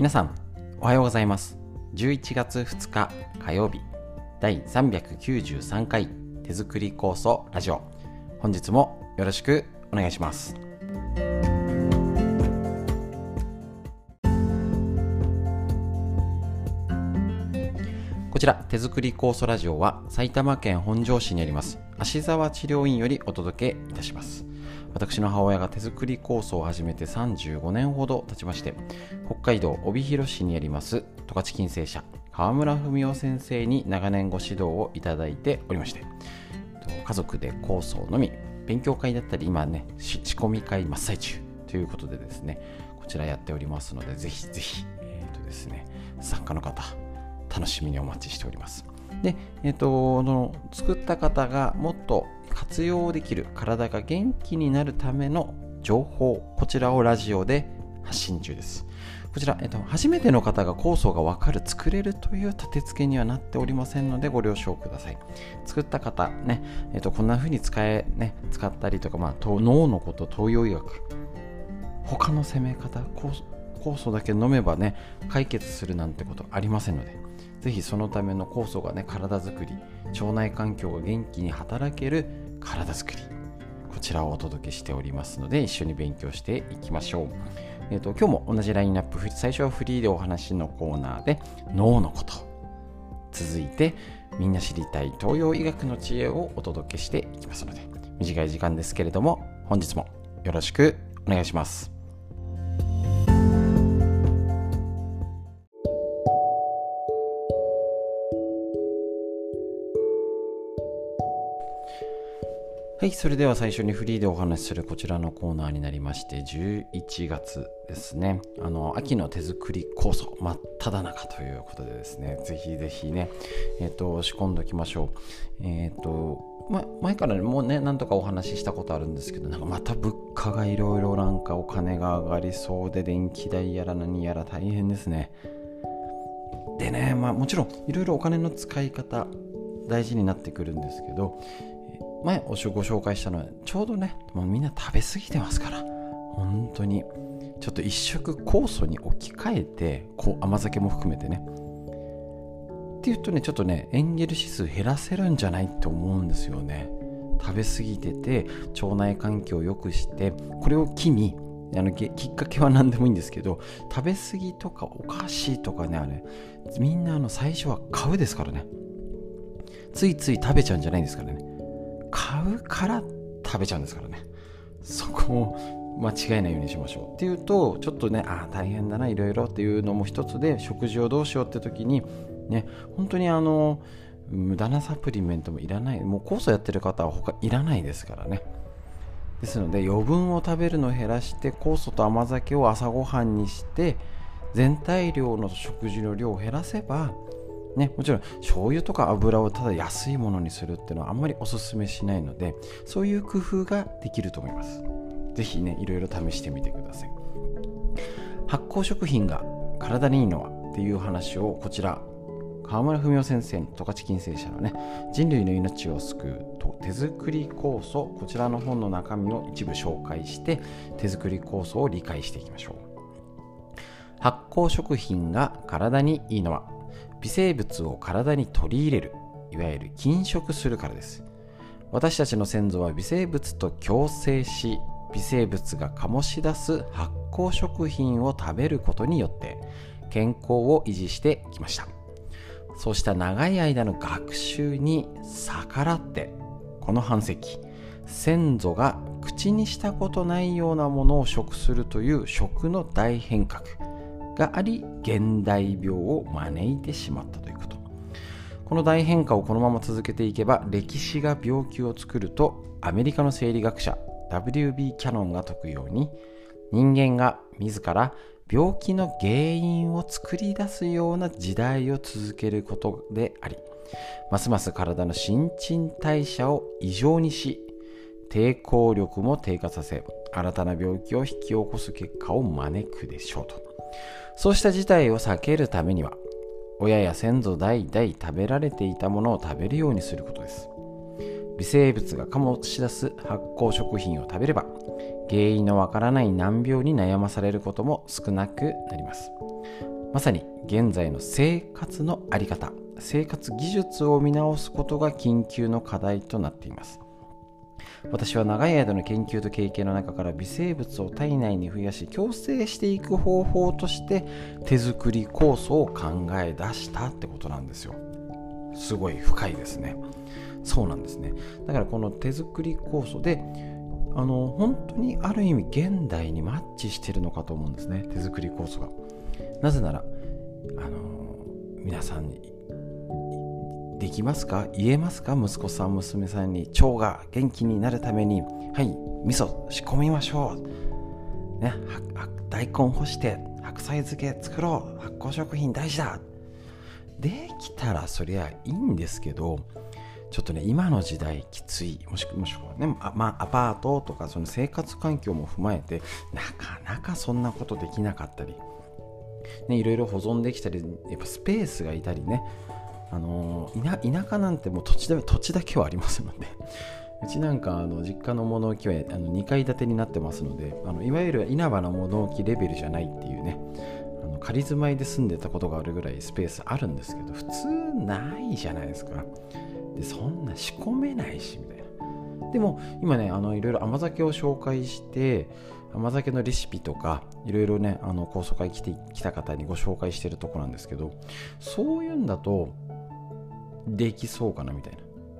皆さんおはようございます。11月2日火曜日第393回手作り構想ラジオ。本日もよろしくお願いします。こちら手作り酵素ラジオは埼玉県本庄市にあります芦沢治療院よりお届けいたします。私の母親が手作り構想を始めて35年ほど経ちまして北海道帯広市にあります十勝金星社川村文夫先生に長年ご指導をいただいておりまして家族で構想のみ勉強会だったり今ね仕込み会真っ最中ということでですねこちらやっておりますのでぜひぜひ、えーとですね、参加の方楽しみにお待ちしております。で、えっ、ー、と、の作った方がもっと活用できる体が元気になるための情報、こちらをラジオで発信中です。こちら、えっと、初めての方が酵素がわかる、作れるという立て付けにはなっておりませんのでご了承ください。作った方、ね、えっと、こんな風に使え、ね、使ったりとか、まあ、脳のこと、東洋医学、他の攻め方、酵素だけ飲めばね、解決するなんてことありませんので、ぜひそのための酵素がね体づくり腸内環境が元気に働ける体づくりこちらをお届けしておりますので一緒に勉強していきましょう、えーと、今日も同じラインナップ最初はフリーでお話のコーナーで脳のこと続いてみんな知りたい東洋医学の知恵をお届けしていきますので短い時間ですけれども本日もよろしくお願いします。はい、それでは最初にフリーでお話しするこちらのコーナーになりまして、11月ですね、あの秋の手作り酵素真っ只中ということでですね、ぜひぜひね、えっ、ー、と、仕込んでおきましょう。えっ、ー、と、ま、前からねもうね、なんとかお話ししたことあるんですけど、なんかまた物価がいろいろなんかお金が上がりそうで、電気代やら何やら大変ですね。でね、まあもちろんいろいろお金の使い方大事になってくるんですけど、前ご紹介したのはちょうどねもうみんな食べ過ぎてますから本当に。ちょっと一食酵素に置き換えてこう甘酒も含めてね。っていうとねちょっとねエンゲル指数減らせるんじゃないって思うんですよね。食べ過ぎてて腸内環境を良くしてこれを機にあのきっかけは何でもいいんですけど食べ過ぎとかお菓子とかねあれ。みんなあの最初は買うですからね。ついつい食べちゃうんじゃないですからね。買うから食べちゃうんですからね。そこを間違えないようにしましょうっていうとちょっとねああ大変だないろいろっていうのも一つで食事をどうしようって時にね本当にあの無駄なサプリメントもいらない。もう酵素やってる方は他いらないですからね。ですので余分を食べるのを減らして酵素と甘酒を朝ごはんにして全体量の食事の量を減らせばね、もちろん醤油とか油をただ安いものにするっていうのはあんまりおすすめしないのでそういう工夫ができると思います。是非ねいろいろ試してみてください。発酵食品が体にいいのはっていう話をこちら川村文夫先生の十勝金星社のね人類の命を救うと手作り酵素こちらの本の中身を一部紹介して手作り酵素を理解していきましょう。発酵食品が体にいいのは微生物を体に取り入れるいわゆる禁食するからです。私たちの先祖は微生物と共生し微生物が醸し出す発酵食品を食べることによって健康を維持してきました。そうした長い間の学習に逆らってこの半世紀先祖が口にしたことないようなものを食するという食の大変革。があり現代病を招いてしまったということこの大変化をこのまま続けていけば歴史が病気を作るとアメリカの生理学者 W.B. キャノンが説くように人間が自ら病気の原因を作り出すような時代を続けることでありますます体の新陳代謝を異常にし抵抗力も低下させ新たな病気を引き起こす結果を招くでしょうとそうした事態を避けるためには親や先祖代々食べられていたものを食べるようにすることです。微生物が醸し出す発酵食品を食べれば原因のわからない難病に悩まされることも少なくなります。まさに現在の生活の在り方生活技術を見直すことが緊急の課題となっています。私は長い間の研究と経験の中から微生物を体内に増やし共生していく方法として手作り酵素を考え出したってことなんですよ。すごい深いですね。そうなんですね。だからこの手作り酵素であの本当にある意味現代にマッチしてるのかと思うんですね。手作り酵素が。なぜならあの皆さんできますか？言えますか？息子さん娘さんに腸が元気になるために。はい味噌仕込みましょう、ね、大根干して白菜漬け作ろう。発酵食品大事だ。できたらそりゃいいんですけどちょっとね今の時代きつい。もしくはねあ、まあ、アパートとかその生活環境も踏まえてなかなかそんなことできなかったり、ね、いろいろ保存できたりやっぱスペースがいたりね。あの田田舎なんてもう土地だ土地だけはありますので うちなんかあの実家の物置はあの2階建てになってますのであのいわゆる稲葉の物置レベルじゃないっていうねあの仮住まいで住んでたことがあるぐらいスペースあるんですけど普通ないじゃないですか。でそんな仕込めないしみたいな。でも今ねいろいろ甘酒を紹介して甘酒のレシピとかいろいろねあの高層会来てきた方にご紹介してるとこなんですけどそういうんだとできそうかなみたいな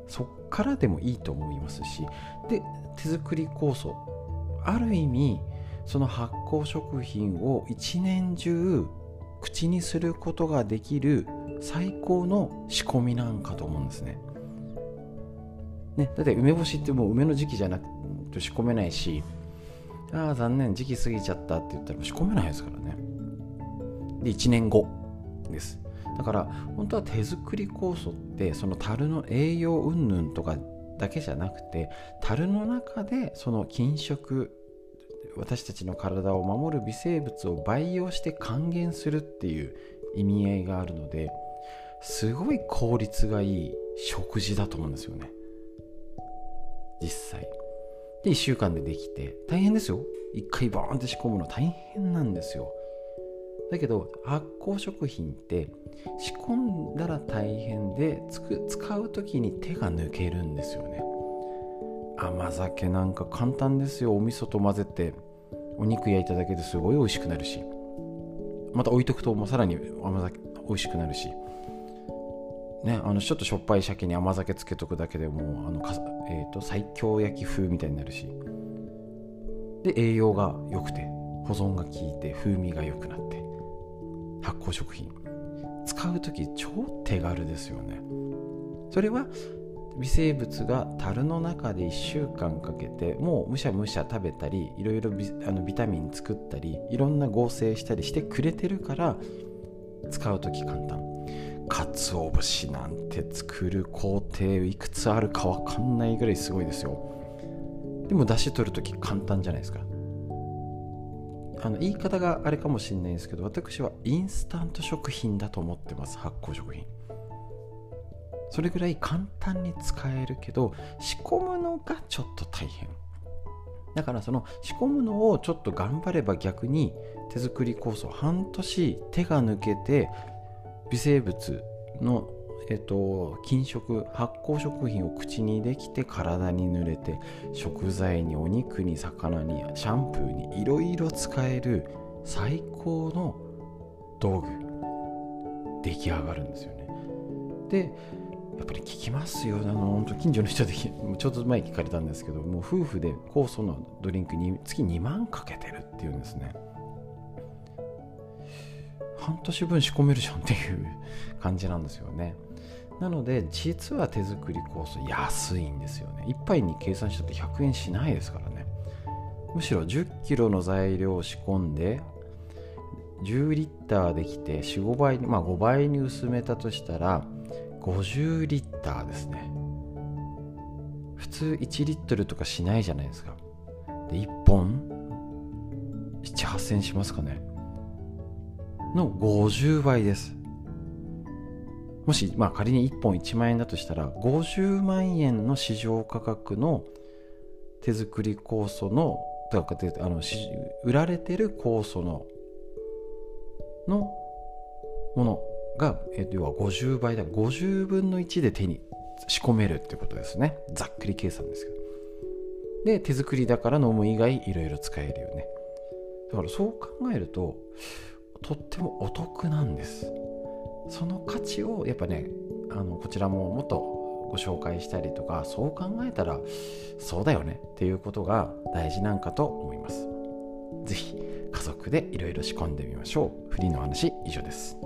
そっからでもいいと思いますしで手作り酵素ある意味その発酵食品を一年中口にすることができる最高の仕込みなんかと思うんですね。ねだって梅干しってもう梅の時期じゃなくて仕込めないしああ残念時期過ぎちゃったって言ったら仕込めないですからね。で1年後です。だから本当は手作り酵素ってその樽の栄養云々とかだけじゃなくて樽の中でその菌食私たちの体を守る微生物を培養して還元するっていう意味合いがあるのですごい効率がいい食事だと思うんですよね。実際。で1週間でできて大変ですよ。1回バーンって仕込むの大変なんですよ。だけど発酵食品って仕込んだら大変で使う時に手が抜けるんですよね。甘酒なんか簡単ですよ。お味噌と混ぜてお肉焼いただけですごい美味しくなるし。また置いとくともうさらに甘酒美味しくなるし。ね、あのちょっとしょっぱい鮭に甘酒つけとくだけでもあのか、えーと、最強焼き風みたいになるし。で栄養が良くて保存が効いて風味が良くなって。発酵食品。使う時超手軽ですよね。それは微生物が樽の中で1週間かけてもうむしゃむしゃ食べたりいろいろビあのビタミン作ったりいろんな合成したりしてくれてるから使う時簡単。鰹節なんて作る工程いくつあるか分かんないぐらいすごいですよ。でも出汁取る時簡単じゃないですか。あの言い方があれかもしれないんですけど私はインスタント食品だと思ってます。発酵食品。それぐらい簡単に使えるけど仕込むのがちょっと大変。だからその仕込むのをちょっと頑張れば逆に手作り酵素半年手が抜けて微生物のえっと、菌食発酵食品を口にできて体に塗れて食材にお肉に魚にシャンプーにいろいろ使える最高の道具出来上がるんですよね。でやっぱり聞きますよ。あの本当近所の人でちょっと前聞かれたんですけどもう夫婦で酵素のドリンクに月2万かけてるっていうんですね。半年分仕込めるじゃんっていう感じなんですよね。なので実は手作り酵素安いんですよね。1杯に計算したって100円しないですからね。むしろ1 0キロの材料を仕込んで10リッターできて45倍まあ5倍に薄めたとしたら50リッターですね。普通1リットルとかしないじゃないですか。で1本？78000しますかね。の50倍です。もし、まあ、仮に1本1万円だとしたら50万円の市場価格の手作り酵素のだかあの売られてる酵素ののものが、え、要は50倍だ50分の1で手に仕込めるってことですね。ざっくり計算ですけど。で手作りだから飲む以外いろいろ使えるよね。だからそう考えるととってもお得なんです。その価値をやっぱねあのこちらももっとご紹介したりとかそう考えたらそうだよねっていうことが大事なんかと思います。是非家族でいろいろ仕込んでみましょう。フリーの話以上です。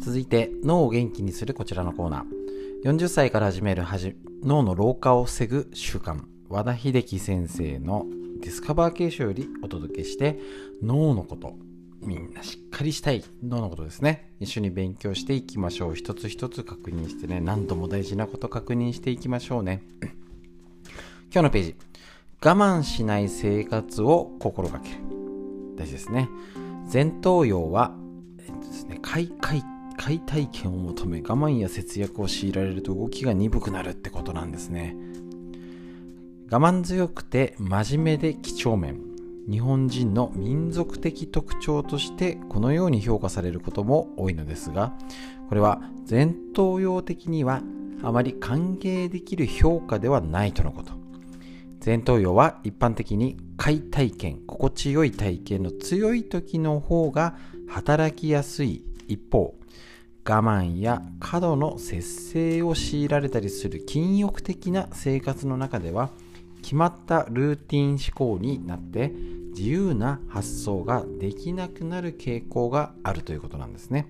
続いて脳を元気にするこちらのコーナー。40歳から始める脳の老化を防ぐ習慣。和田秀樹先生のディスカバー形式よりお届けして脳のことみんなしっかりしたい。脳のことですね。一緒に勉強していきましょう。一つ一つ確認してね。何度も大事なこと確認していきましょうね。今日のページ。我慢しない生活を心がける。大事ですね。前頭葉は、えっとですね、快快快体験を求め我慢や節約を強いられると動きが鈍くなるってことなんですね。我慢強くて真面目で几帳面。日本人の民族的特徴としてこのように評価されることも多いのですがこれは前頭葉的にはあまり歓迎できる評価ではないとのこと。前頭葉は一般的に快体験心地よい体験の強い時の方が働きやすい一方我慢や過度の節制を強いられたりする禁欲的な生活の中では決まったルーティン思考になって自由な発想ができなくなる傾向があるということなんですね。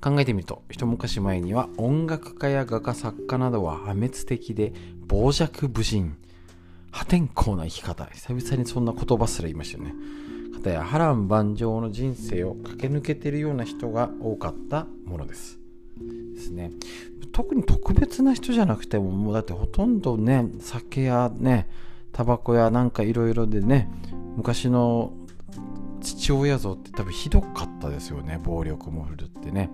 考えてみると一昔前には音楽家や画家作家などは破滅的で傍若無人。破天荒な生き方。久々にそんな言葉すら言いましたよね。方や波乱万丈の人生を駆け抜けているような人が多かったものです。ですね。特に特別な人じゃなくてももうだってほとんどね酒やねタバコやなんかいろいろでね昔の父親像って多分ひどかったですよね。暴力も振るってね。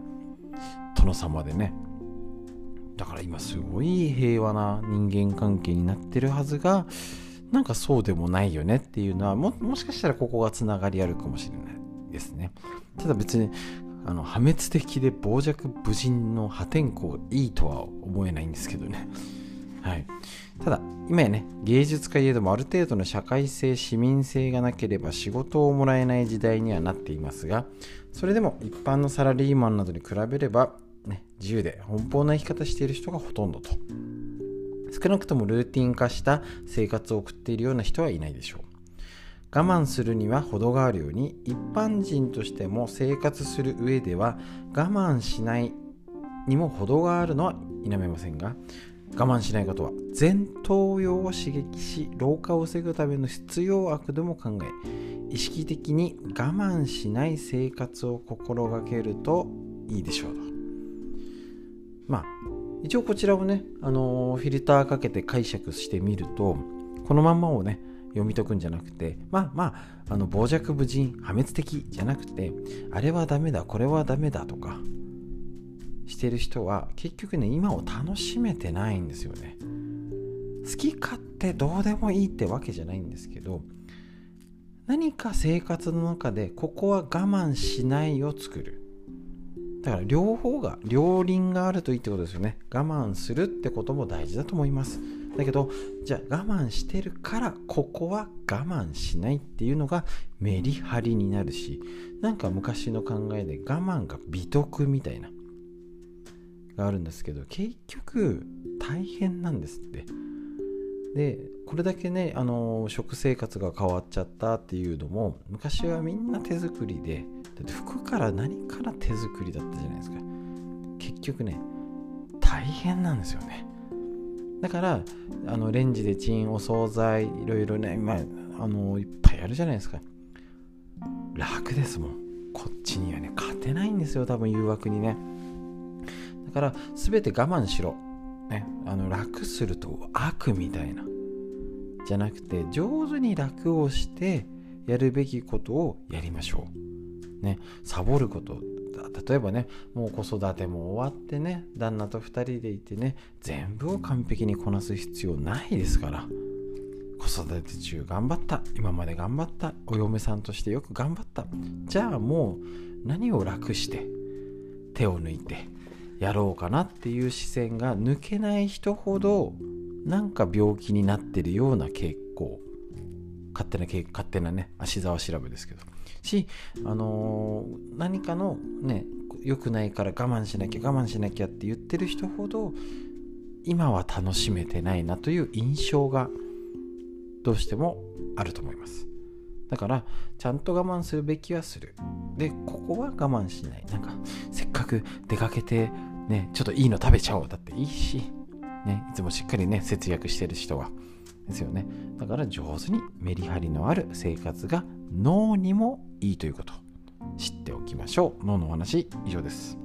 殿様でね。だから今すごい平和な人間関係になってるはずがなんかそうでもないよねっていうのはももしかしたらここがつながりあるかもしれないですね。ただ別にあの破滅的で傍若無人の破天荒いいとは思えないんですけどね。はい。ただ今やね芸術家いえどもある程度の社会性市民性がなければ仕事をもらえない時代にはなっていますがそれでも一般のサラリーマンなどに比べれば、ね、自由で奔放な生き方している人がほとんどと。少なくともルーティン化した生活を送っているような人はいないでしょう。我慢するには程があるように一般人としても生活する上では我慢しないにも程があるのは否めませんが我慢しないことは前頭葉を刺激し老化を防ぐための必要悪でも考え意識的に我慢しない生活を心がけるといいでしょうまあ一応こちらをね、あの、フィルターかけて解釈してみるとこのまんまをね読み解くんじゃなくてまあまああの傍若無人破滅的じゃなくてあれはダメだこれはダメだとかしてる人は結局ね今を楽しめてないんですよね。好き勝手どうでもいいってわけじゃないんですけど何か生活の中でここは我慢しないを作る。だから両方が両輪があるといいってことですよね。我慢するってことも大事だと思います。だけどじゃあ我慢してるからここは我慢しないっていうのがメリハリになるしなんか昔の考えで我慢が美徳みたいながあるんですけど結局大変なんですって。でこれだけねあの食生活が変わっちゃったっていうのも昔はみんな手作りでって服から何から手作りだったじゃないですか。結局ね大変なんですよね。だからあのレンジでチンお惣菜いろいろね、まあ、あのいっぱいあるじゃないですか。楽ですもん。こっちにはね勝てないんですよ多分誘惑にね。だから全て我慢しろ、ね、あの楽すると悪みたいな。じゃなくて上手に楽をしてやるべきことをやりましょう。ねサボること。例えばねもう子育ても終わってね旦那と2人でいてね全部を完璧にこなす必要ないですから。子育て中頑張った。今まで頑張った。お嫁さんとしてよく頑張った。じゃあもう何を楽して手を抜いてやろうかなっていう視線が抜けない人ほどなんか病気になってるような傾向勝手な勝手なね足沢調べですけど。し、あのー、何かのね良くないから我慢しなきゃ我慢しなきゃって言ってる人ほど今は楽しめてないなという印象がどうしてもあると思います。だからちゃんと我慢するべきはする。でここは我慢しない。なんかせっかく出かけてねちょっといいの食べちゃおう。だっていいしねいつもしっかりね節約してる人は。ですよね。だから上手にメリハリのある生活が脳にもいいということ知っておきましょう。脳のお話以上です。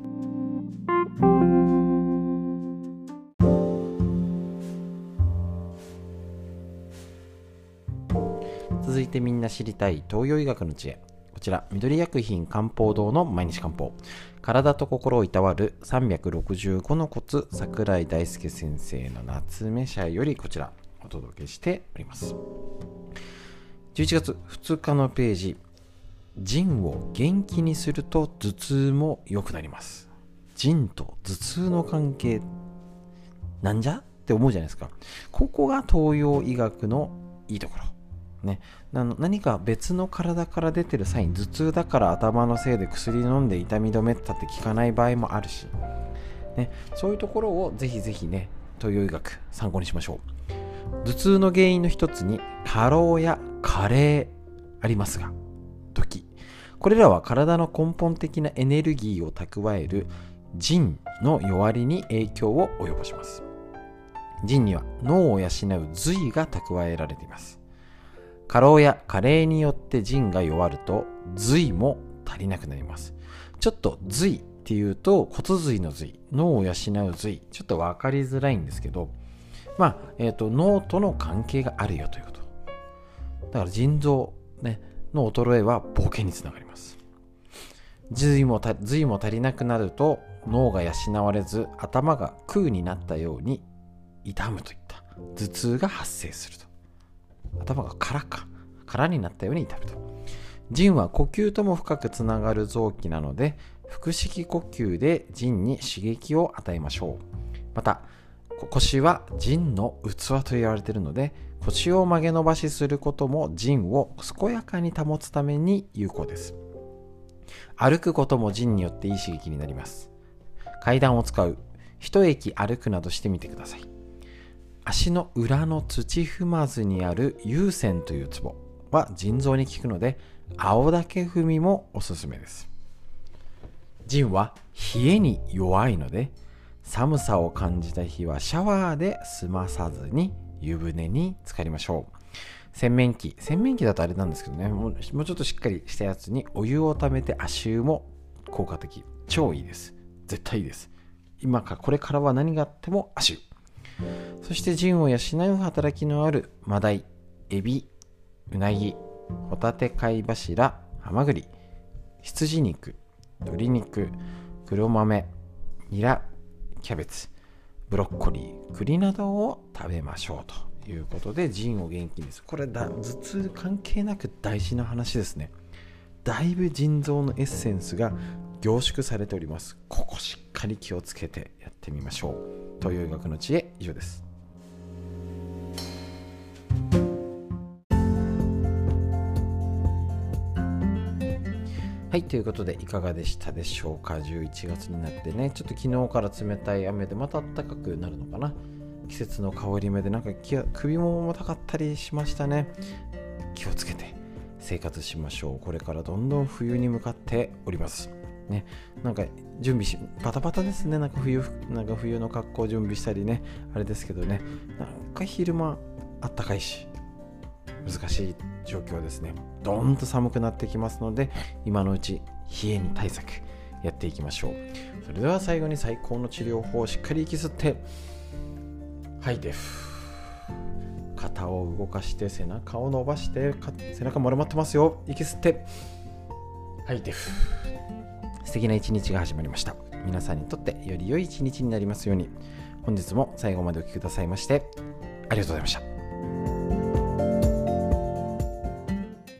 続いてみんな知りたい東洋医学の知恵。こちら緑薬品漢方堂の毎日漢方。体と心をいたわる365のコツ桜井大輔先生の夏目社よりこちらお届けしております。11月2日のページ。腎を元気にすると頭痛も良くなります。腎と頭痛の関係。なんじゃ？って思うじゃないですか。ここが東洋医学のいいところ。ね、何か別の体から出てるサイン。頭痛だから頭のせいで薬飲んで痛み止めったって効かない場合もあるし、ね、そういうところをぜひぜひね東洋医学参考にしましょう。頭痛の原因の一つに過労や加齢ありますが時これらは体の根本的なエネルギーを蓄える腎の弱りに影響を及ぼします。腎には脳を養う髄が蓄えられています。過労や加齢によって腎が弱ると髄も足りなくなります。ちょっと髄っていうと骨髄の髄脳を養う髄ちょっと分かりづらいんですけどまあ、えっ、ー、と脳との関係があるよということ。だから腎臓、ね、の衰えは冒険につながります。髄も髄も足りなくなると脳が養われず頭が空になったように痛むといった。頭痛が発生すると。頭が空か。空になったように痛むと。腎は呼吸とも深くつながる臓器なので腹式呼吸で腎に刺激を与えましょう。また腰は腎の器と言われているので腰を曲げ伸ばしすることも腎を健やかに保つために有効です。歩くことも腎によっていい刺激になります。階段を使う。一駅歩くなどしてみてください。足の裏の土踏まずにある。有線というツボは腎臓に効くので青竹踏みもおすすめです。腎は冷えに弱いので寒さを感じた日はシャワーで済まさずに湯船に浸かりましょう。洗面器。洗面器だとあれなんですけどね。もうちょっとしっかりしたやつにお湯をためて足湯も効果的。超いいです。絶対いいです。今かこれからは何があっても足湯。そして腎を養う働きのあるマダイ。エビ。うなぎホタテ貝柱。ハマグリ。羊肉。鶏肉。黒豆。ニラ。キャベツブロッコリー栗などを食べましょうということで腎を元気にす。るこれだ頭痛関係なく大事な話ですね。だいぶ腎臓のエッセンスが凝縮されております。ここしっかり気をつけてやってみましょう。東洋医学の知恵以上です。はい、ということでいかがでしたでしょうか ?11 月になってね、ちょっと昨日から冷たい雨でまた暖かくなるのかな？季節の変わり目でなんか首も重たかったりしましたね。気をつけて生活しましょう。これからどんどん冬に向かっております。ね、なんか準備し、バタバタですね。なんか冬、なんか冬の格好準備したりね、あれですけどね、なんか昼間あったかいし、難しい状況ですね。どんと寒くなってきますので今のうち冷えに対策やっていきましょう。それでは最後に最高の治療法をしっかり息吸って吐いて肩を動かして背中を伸ばして背中丸まってますよ。息吸って吐いて素敵な一日が始まりました。皆さんにとってより良い一日になりますように。本日も最後までお聴きくださいましてありがとうございました。